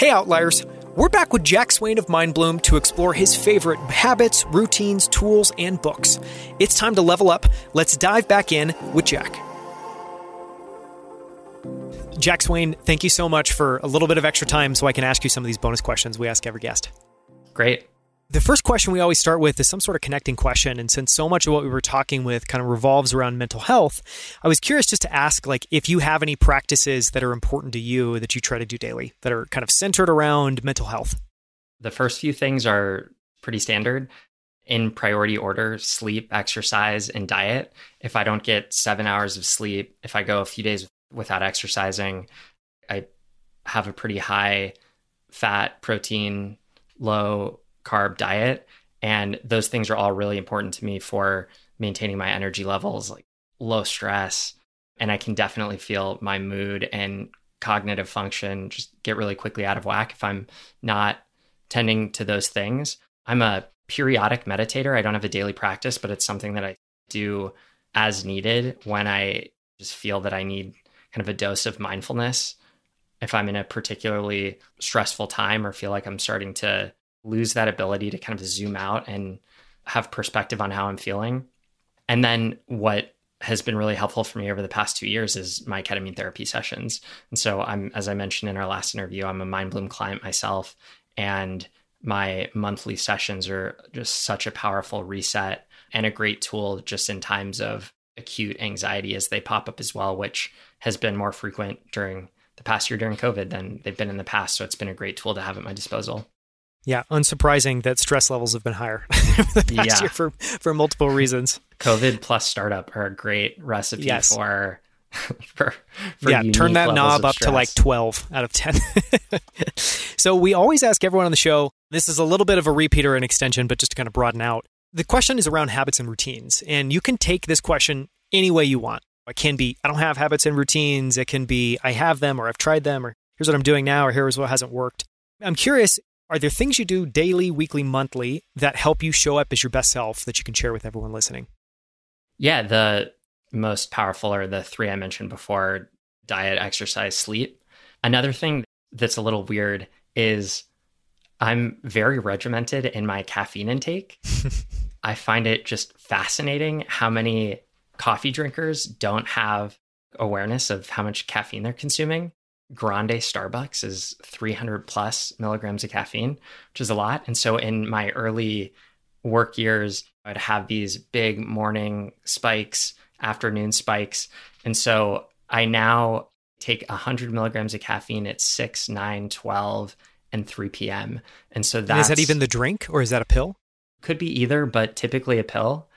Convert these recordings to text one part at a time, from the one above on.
Hey, Outliers! We're back with Jack Swain of Mindbloom to explore his favorite habits, routines, tools, and books. It's time to level up. Let's dive back in with Jack. Jack Swain, thank you so much for a little bit of extra time so I can ask you some of these bonus questions we ask every guest. Great. The first question we always start with is some sort of connecting question. And since so much of what we were talking with kind of revolves around mental health, I was curious just to ask like if you have any practices that are important to you that you try to do daily that are kind of centered around mental health. The first few things are pretty standard in priority order sleep, exercise, and diet. If I don't get seven hours of sleep, if I go a few days without exercising, I have a pretty high fat, protein, low carb diet. And those things are all really important to me for maintaining my energy levels, like low stress. And I can definitely feel my mood and cognitive function just get really quickly out of whack if I'm not tending to those things. I'm a periodic meditator. I don't have a daily practice, but it's something that I do as needed when I just feel that I need kind of a dose of mindfulness. If I'm in a particularly stressful time or feel like I'm starting to lose that ability to kind of zoom out and have perspective on how I'm feeling. And then what has been really helpful for me over the past two years is my ketamine therapy sessions. And so I'm, as I mentioned in our last interview, I'm a Mindbloom client myself, and my monthly sessions are just such a powerful reset and a great tool just in times of acute anxiety as they pop up as well, which has been more frequent during the past year during COVID than they've been in the past. So it's been a great tool to have at my disposal. Yeah, unsurprising that stress levels have been higher the past yeah. year for for multiple reasons. COVID plus startup are a great recipe yes. for for, for yeah turn that knob up to like 12 out of 10 so we always ask everyone on the show this is a little bit of a repeat or an extension but just to kind of broaden out the question is around habits and routines and you can take this question any way you want it can be i don't have habits and routines it can be i have them or i've tried them or here's what i'm doing now or here's what hasn't worked i'm curious are there things you do daily, weekly, monthly that help you show up as your best self that you can share with everyone listening? Yeah, the most powerful are the three I mentioned before diet, exercise, sleep. Another thing that's a little weird is I'm very regimented in my caffeine intake. I find it just fascinating how many coffee drinkers don't have awareness of how much caffeine they're consuming grande Starbucks is 300 plus milligrams of caffeine, which is a lot. And so in my early work years, I'd have these big morning spikes, afternoon spikes. And so I now take 100 milligrams of caffeine at 6, 9, 12, and 3 p.m. And so that is that even the drink or is that a pill? Could be either, but typically a pill.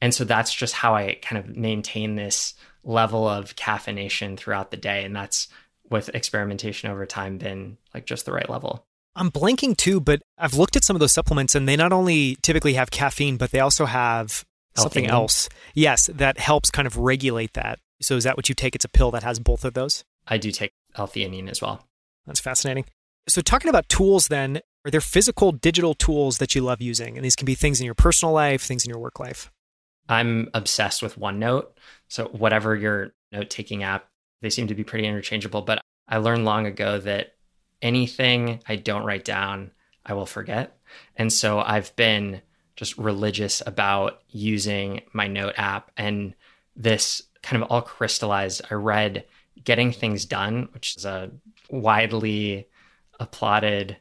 And so that's just how I kind of maintain this level of caffeination throughout the day. And that's with experimentation over time been like just the right level. I'm blanking too, but I've looked at some of those supplements and they not only typically have caffeine, but they also have something else. Yes, that helps kind of regulate that. So is that what you take? It's a pill that has both of those? I do take L-theanine as well. That's fascinating. So talking about tools then, are there physical digital tools that you love using? And these can be things in your personal life, things in your work life. I'm obsessed with OneNote. So whatever your note taking app they seem to be pretty interchangeable. But I learned long ago that anything I don't write down, I will forget. And so I've been just religious about using my note app. And this kind of all crystallized. I read Getting Things Done, which is a widely applauded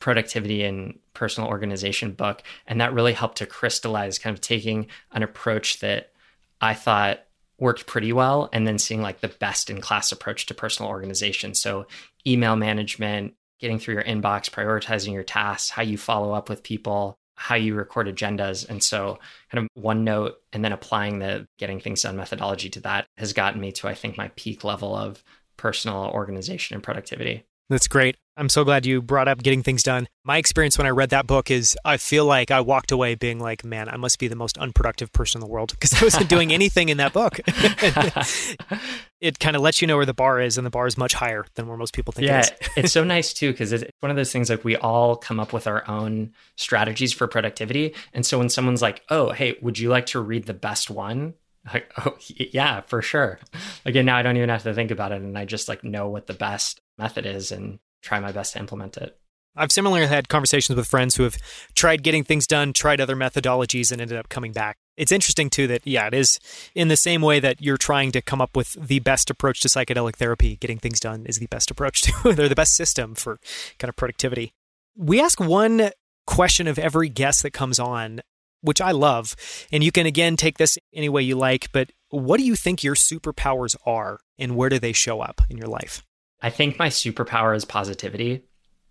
productivity and personal organization book. And that really helped to crystallize kind of taking an approach that I thought worked pretty well and then seeing like the best in class approach to personal organization. So email management getting through your inbox prioritizing your tasks how you follow up with people how you record agendas. And so kind of OneNote and then applying the getting things done methodology to that has gotten me to i think my peak level of personal organization and productivity that's great. I'm so glad you brought up getting things done. My experience when I read that book is I feel like I walked away being like, man, I must be the most unproductive person in the world because I wasn't doing anything in that book. it kind of lets you know where the bar is, and the bar is much higher than where most people think yeah, it is. it's so nice too because it's one of those things like we all come up with our own strategies for productivity. And so when someone's like, oh, hey, would you like to read the best one? Like, oh, yeah, for sure. Again, now I don't even have to think about it. And I just like know what the best method is and try my best to implement it. I've similarly had conversations with friends who have tried getting things done, tried other methodologies, and ended up coming back. It's interesting, too, that, yeah, it is in the same way that you're trying to come up with the best approach to psychedelic therapy, getting things done is the best approach to, or the best system for kind of productivity. We ask one question of every guest that comes on, which I love. And you can, again, take this any way you like, but what do you think your superpowers are and where do they show up in your life? I think my superpower is positivity.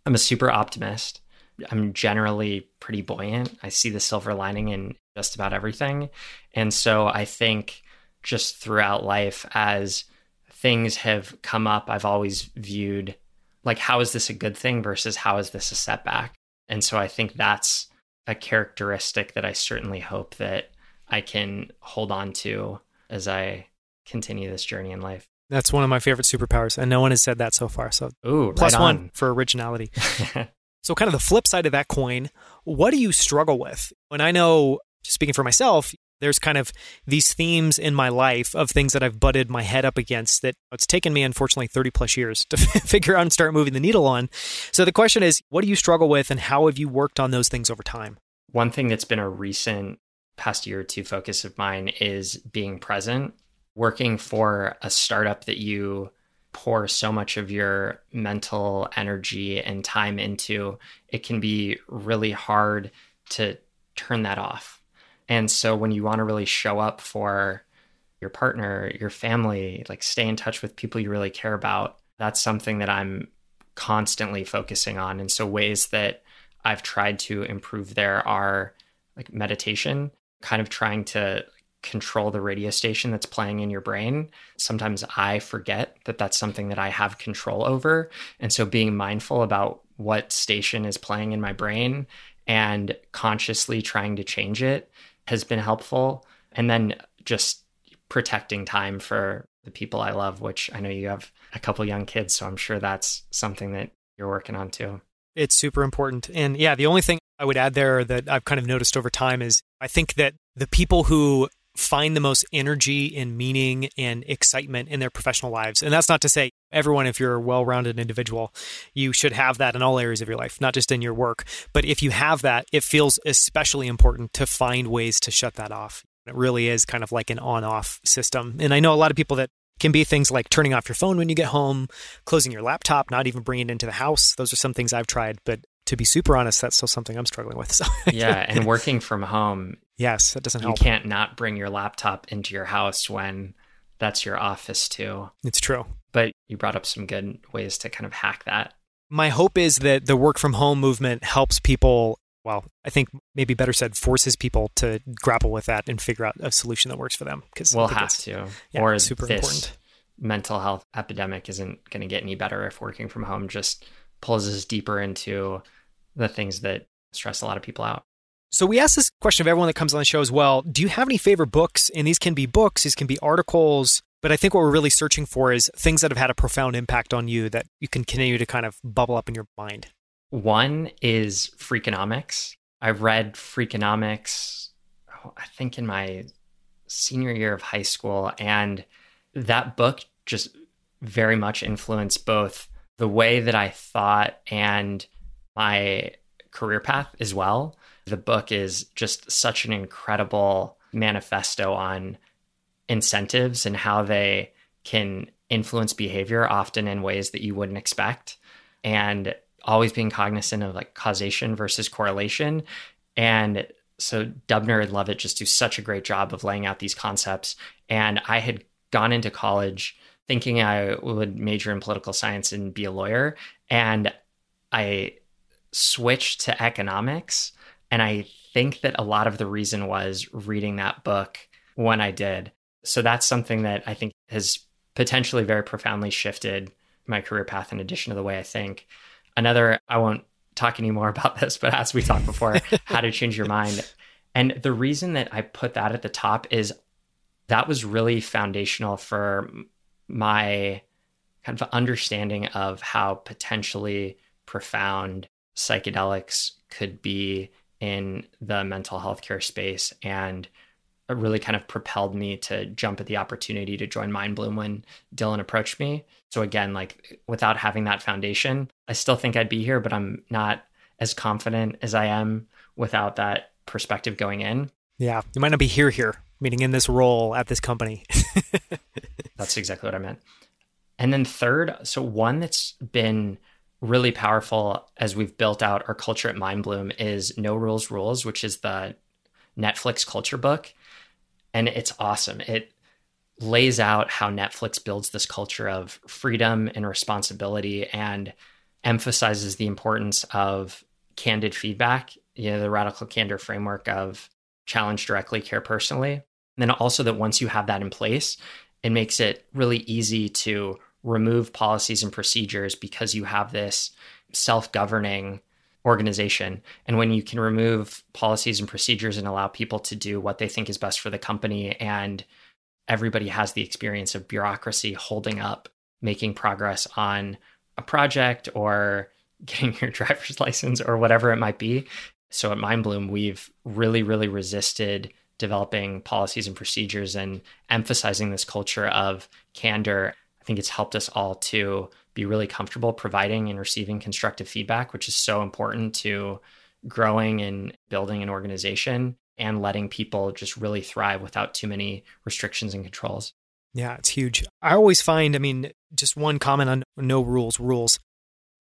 I'm a super optimist. I'm generally pretty buoyant. I see the silver lining in just about everything. And so I think just throughout life, as things have come up, I've always viewed like, how is this a good thing versus how is this a setback? And so I think that's a characteristic that I certainly hope that I can hold on to as I continue this journey in life. That's one of my favorite superpowers, and no one has said that so far. So, Ooh, plus right one for originality. so, kind of the flip side of that coin, what do you struggle with? And I know, speaking for myself, there's kind of these themes in my life of things that I've butted my head up against that it's taken me, unfortunately, 30 plus years to figure out and start moving the needle on. So, the question is, what do you struggle with, and how have you worked on those things over time? One thing that's been a recent past year or two focus of mine is being present working for a startup that you pour so much of your mental energy and time into, it can be really hard to turn that off. And so when you want to really show up for your partner, your family, like stay in touch with people you really care about, that's something that I'm constantly focusing on. And so ways that I've tried to improve there are like meditation, kind of trying to control the radio station that's playing in your brain. Sometimes I forget that that's something that I have control over. And so being mindful about what station is playing in my brain and consciously trying to change it has been helpful. And then just protecting time for the people I love, which I know you have a couple young kids. So I'm sure that's something that you're working on too. It's super important. And yeah, the only thing I would add there that I've kind of noticed over time is I think that the people who find the most energy and meaning and excitement in their professional lives. And that's not to say everyone, if you're a well rounded individual, you should have that in all areas of your life, not just in your work. But if you have that, it feels especially important to find ways to shut that off. It really is kind of like an on off system. And I know a lot of people that can be things like turning off your phone when you get home, closing your laptop, not even bringing it into the house. Those are some things I've tried, but to be super honest, that's still something I'm struggling with. So yeah, and working from home Yes, that doesn't help. You can't not bring your laptop into your house when that's your office too. It's true. But you brought up some good ways to kind of hack that. My hope is that the work from home movement helps people. Well, I think maybe better said, forces people to grapple with that and figure out a solution that works for them. Because we'll have to, yeah, or super this important. mental health epidemic isn't going to get any better if working from home just pulls us deeper into the things that stress a lot of people out. So we ask this question of everyone that comes on the show as well. Do you have any favorite books? And these can be books, these can be articles, but I think what we're really searching for is things that have had a profound impact on you that you can continue to kind of bubble up in your mind. One is Freakonomics. I read Freakonomics, oh, I think in my senior year of high school, and that book just very much influenced both the way that I thought and my career path as well. The book is just such an incredible manifesto on incentives and how they can influence behavior often in ways that you wouldn't expect and always being cognizant of like causation versus correlation. And so Dubner and Levitt just do such a great job of laying out these concepts. And I had gone into college thinking I would major in political science and be a lawyer. And I switched to economics and I think that a lot of the reason was reading that book when I did. So that's something that I think has potentially very profoundly shifted my career path in addition to the way I think. Another, I won't talk anymore about this, but as we talked before, how to change your mind. And the reason that I put that at the top is that was really foundational for my kind of understanding of how potentially profound psychedelics could be in the mental health care space and it really kind of propelled me to jump at the opportunity to join Mindbloom when Dylan approached me. So again, like without having that foundation, I still think I'd be here, but I'm not as confident as I am without that perspective going in. Yeah, you might not be here here, meaning in this role at this company. That's exactly what I meant. And then third, so one that's been really powerful as we've built out our culture at Mindbloom is No Rules Rules, which is the Netflix culture book. And it's awesome. It lays out how Netflix builds this culture of freedom and responsibility and emphasizes the importance of candid feedback, you know, the radical candor framework of challenge directly, care personally. And then also that once you have that in place, it makes it really easy to remove policies and procedures because you have this self governing organization. And when you can remove policies and procedures and allow people to do what they think is best for the company, and everybody has the experience of bureaucracy holding up making progress on a project or getting your driver's license or whatever it might be. So at Mindbloom, we've really, really resisted developing policies and procedures and emphasizing this culture of candor think it's helped us all to be really comfortable providing and receiving constructive feedback, which is so important to growing and building an organization and letting people just really thrive without too many restrictions and controls. Yeah, it's huge. I always find, I mean, just one comment on no rules, rules.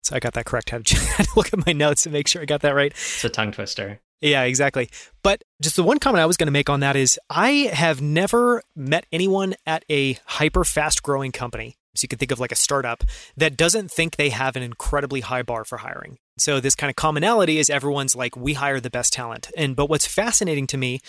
So I got that correct. I had to look at my notes to make sure I got that right. It's a tongue twister. Yeah, exactly. But just the one comment I was going to make on that is I have never met anyone at a hyper fast growing company. So you can think of like a startup that doesn't think they have an incredibly high bar for hiring. So this kind of commonality is everyone's like we hire the best talent. And but what's fascinating to me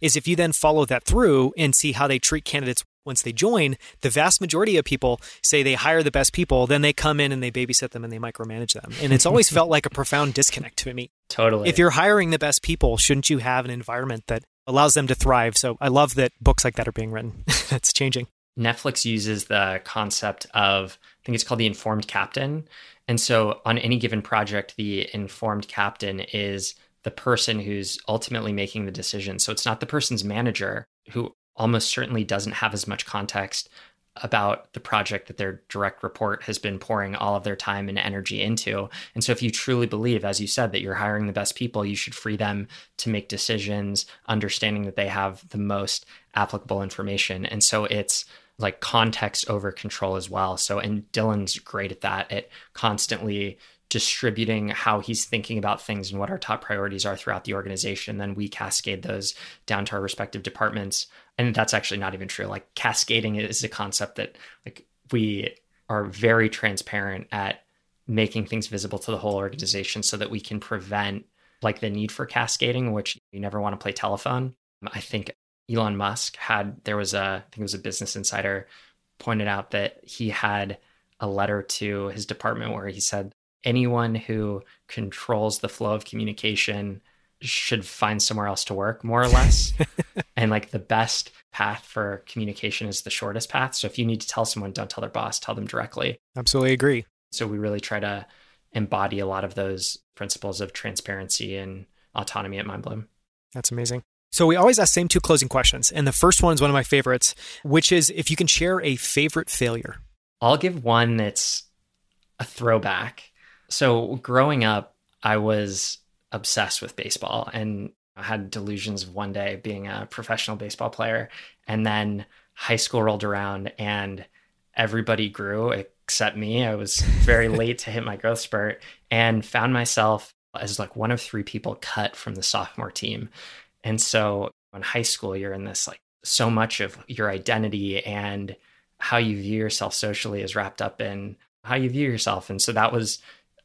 is if you then follow that through and see how they treat candidates once they join, the vast majority of people say they hire the best people, then they come in and they babysit them and they micromanage them. And it's always felt like a profound disconnect to me. Totally. If you're hiring the best people, shouldn't you have an environment that allows them to thrive? So I love that books like that are being written. it's changing. Netflix uses the concept of, I think it's called the informed captain. And so on any given project, the informed captain is the person who's ultimately making the decision. So it's not the person's manager who almost certainly doesn't have as much context about the project that their direct report has been pouring all of their time and energy into. And so, if you truly believe, as you said, that you're hiring the best people, you should free them to make decisions, understanding that they have the most applicable information. And so, it's like context over control as well. So, and Dylan's great at that, at constantly distributing how he's thinking about things and what our top priorities are throughout the organization. Then we cascade those down to our respective departments. And that's actually not even true. Like cascading is a concept that like we are very transparent at making things visible to the whole organization so that we can prevent like the need for cascading, which you never want to play telephone. I think Elon Musk had there was a I think it was a business insider pointed out that he had a letter to his department where he said anyone who controls the flow of communication should find somewhere else to work more or less. And like the best path for communication is the shortest path. So if you need to tell someone don't tell their boss tell them directly. Absolutely agree. So we really try to embody a lot of those principles of transparency and autonomy at mindbloom that's amazing so we always ask same two closing questions and the first one is one of my favorites which is if you can share a favorite failure i'll give one that's a throwback so growing up, I was obsessed with baseball and I had delusions of one day being a professional baseball player. And then high school rolled around and everybody grew except me. I was very late to hit my growth spurt and found myself as like one of three people cut from the sophomore team. And so in high school, you're in this like so much of your identity and how you view yourself socially is wrapped up in how you view yourself. And so that was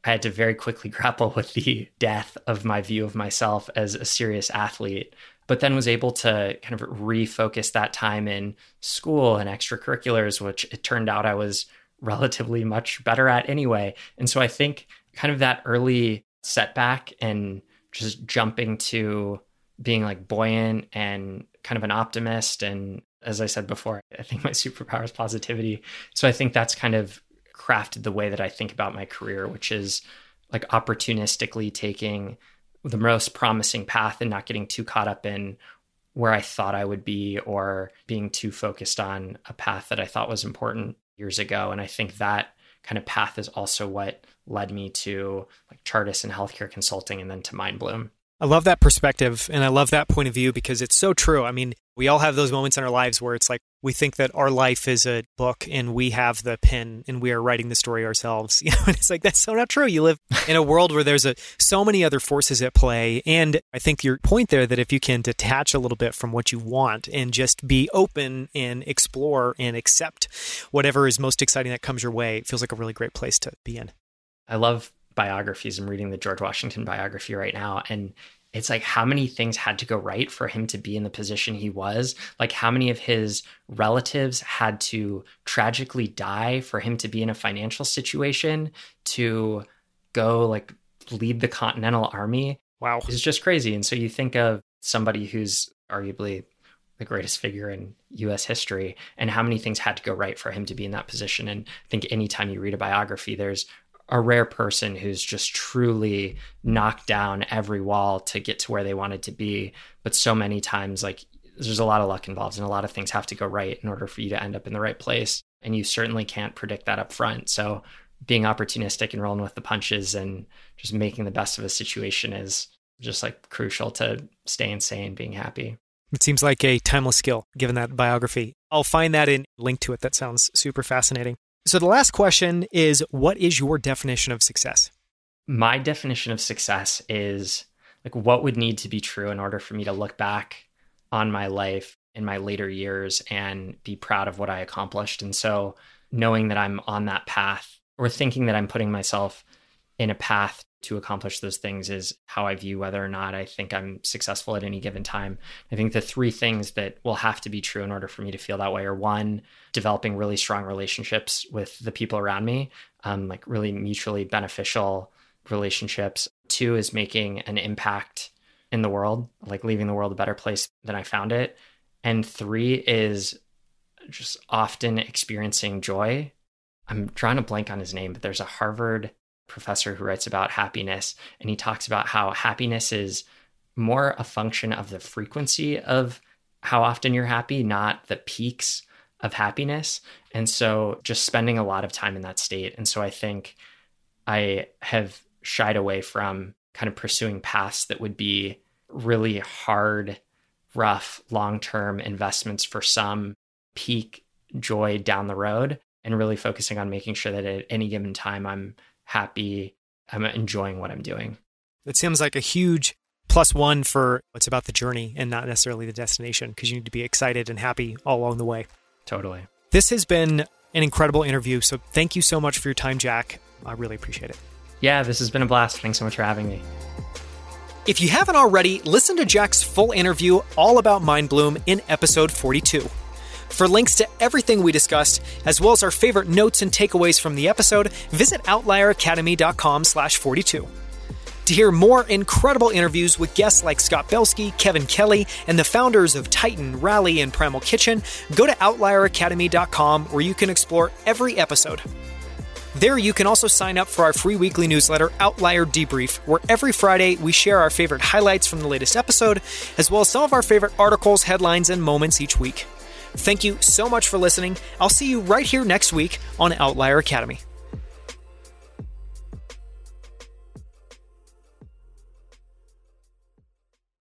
I had to very quickly grapple with the death of my view of myself as a serious athlete, but then was able to kind of refocus that time in school and extracurriculars, which it turned out I was relatively much better at anyway. And so I think kind of that early setback and just jumping to being like buoyant and kind of an optimist and as I said before, I think my superpower is positivity. So I think that's kind of crafted the way that I think about my career, which is like opportunistically taking the most promising path and not getting too caught up in where I thought I would be or being too focused on a path that I thought was important years ago. And I think that kind of path is also what led me to like Chartis and healthcare consulting and then to Mindbloom. I love that perspective and I love that point of view because it's so true. I mean, we all have those moments in our lives where it's like we think that our life is a book and we have the pen and we are writing the story ourselves. You know, and it's like that's so not true. You live in a world where there's a so many other forces at play. And I think your point there that if you can detach a little bit from what you want and just be open and explore and accept whatever is most exciting that comes your way, it feels like a really great place to be in. I love biographies. I'm reading the George Washington biography right now. And it's like how many things had to go right for him to be in the position he was like how many of his relatives had to tragically die for him to be in a financial situation to go like lead the continental army wow it's just crazy and so you think of somebody who's arguably the greatest figure in US history and how many things had to go right for him to be in that position and I think anytime you read a biography there's a rare person who's just truly knocked down every wall to get to where they wanted to be. But so many times, like there's a lot of luck involved and a lot of things have to go right in order for you to end up in the right place. And you certainly can't predict that up front. So being opportunistic and rolling with the punches and just making the best of a situation is just like crucial to staying sane, being happy. It seems like a timeless skill given that biography. I'll find that in link to it. That sounds super fascinating. So the last question is what is your definition of success? My definition of success is like what would need to be true in order for me to look back on my life in my later years and be proud of what I accomplished. And so knowing that I'm on that path or thinking that I'm putting myself in a path to accomplish those things is how I view whether or not I think I'm successful at any given time. I think the three things that will have to be true in order for me to feel that way are one, developing really strong relationships with the people around me, um, like really mutually beneficial relationships. Two is making an impact in the world, like leaving the world a better place than I found it. And three is just often experiencing joy. I'm trying to blank on his name, but there's a Harvard professor who writes about happiness, and he talks about how happiness is more a function of the frequency of how often you're happy, not the peaks of happiness. And so just spending a lot of time in that state. And so I think I have shied away from kind of pursuing paths that would be really hard, rough, long term investments for some peak joy down the road and really focusing on making sure that at any given time I'm happy. I'm enjoying what I'm doing. It seems like a huge plus one for what's about the journey and not necessarily the destination because you need to be excited and happy all along the way. Totally. This has been an incredible interview. So thank you so much for your time, Jack. I really appreciate it. Yeah, this has been a blast. Thanks so much for having me. If you haven't already, listen to Jack's full interview all about Mindbloom in episode 42. For links to everything we discussed, as well as our favorite notes and takeaways from the episode, visit outlieracademy.com slash 42. To hear more incredible interviews with guests like Scott Belsky, Kevin Kelly, and the founders of Titan, Rally, and Primal Kitchen, go to outlieracademy.com where you can explore every episode. There, you can also sign up for our free weekly newsletter, Outlier Debrief, where every Friday we share our favorite highlights from the latest episode, as well as some of our favorite articles, headlines, and moments each week. Thank you so much for listening. I'll see you right here next week on Outlier Academy.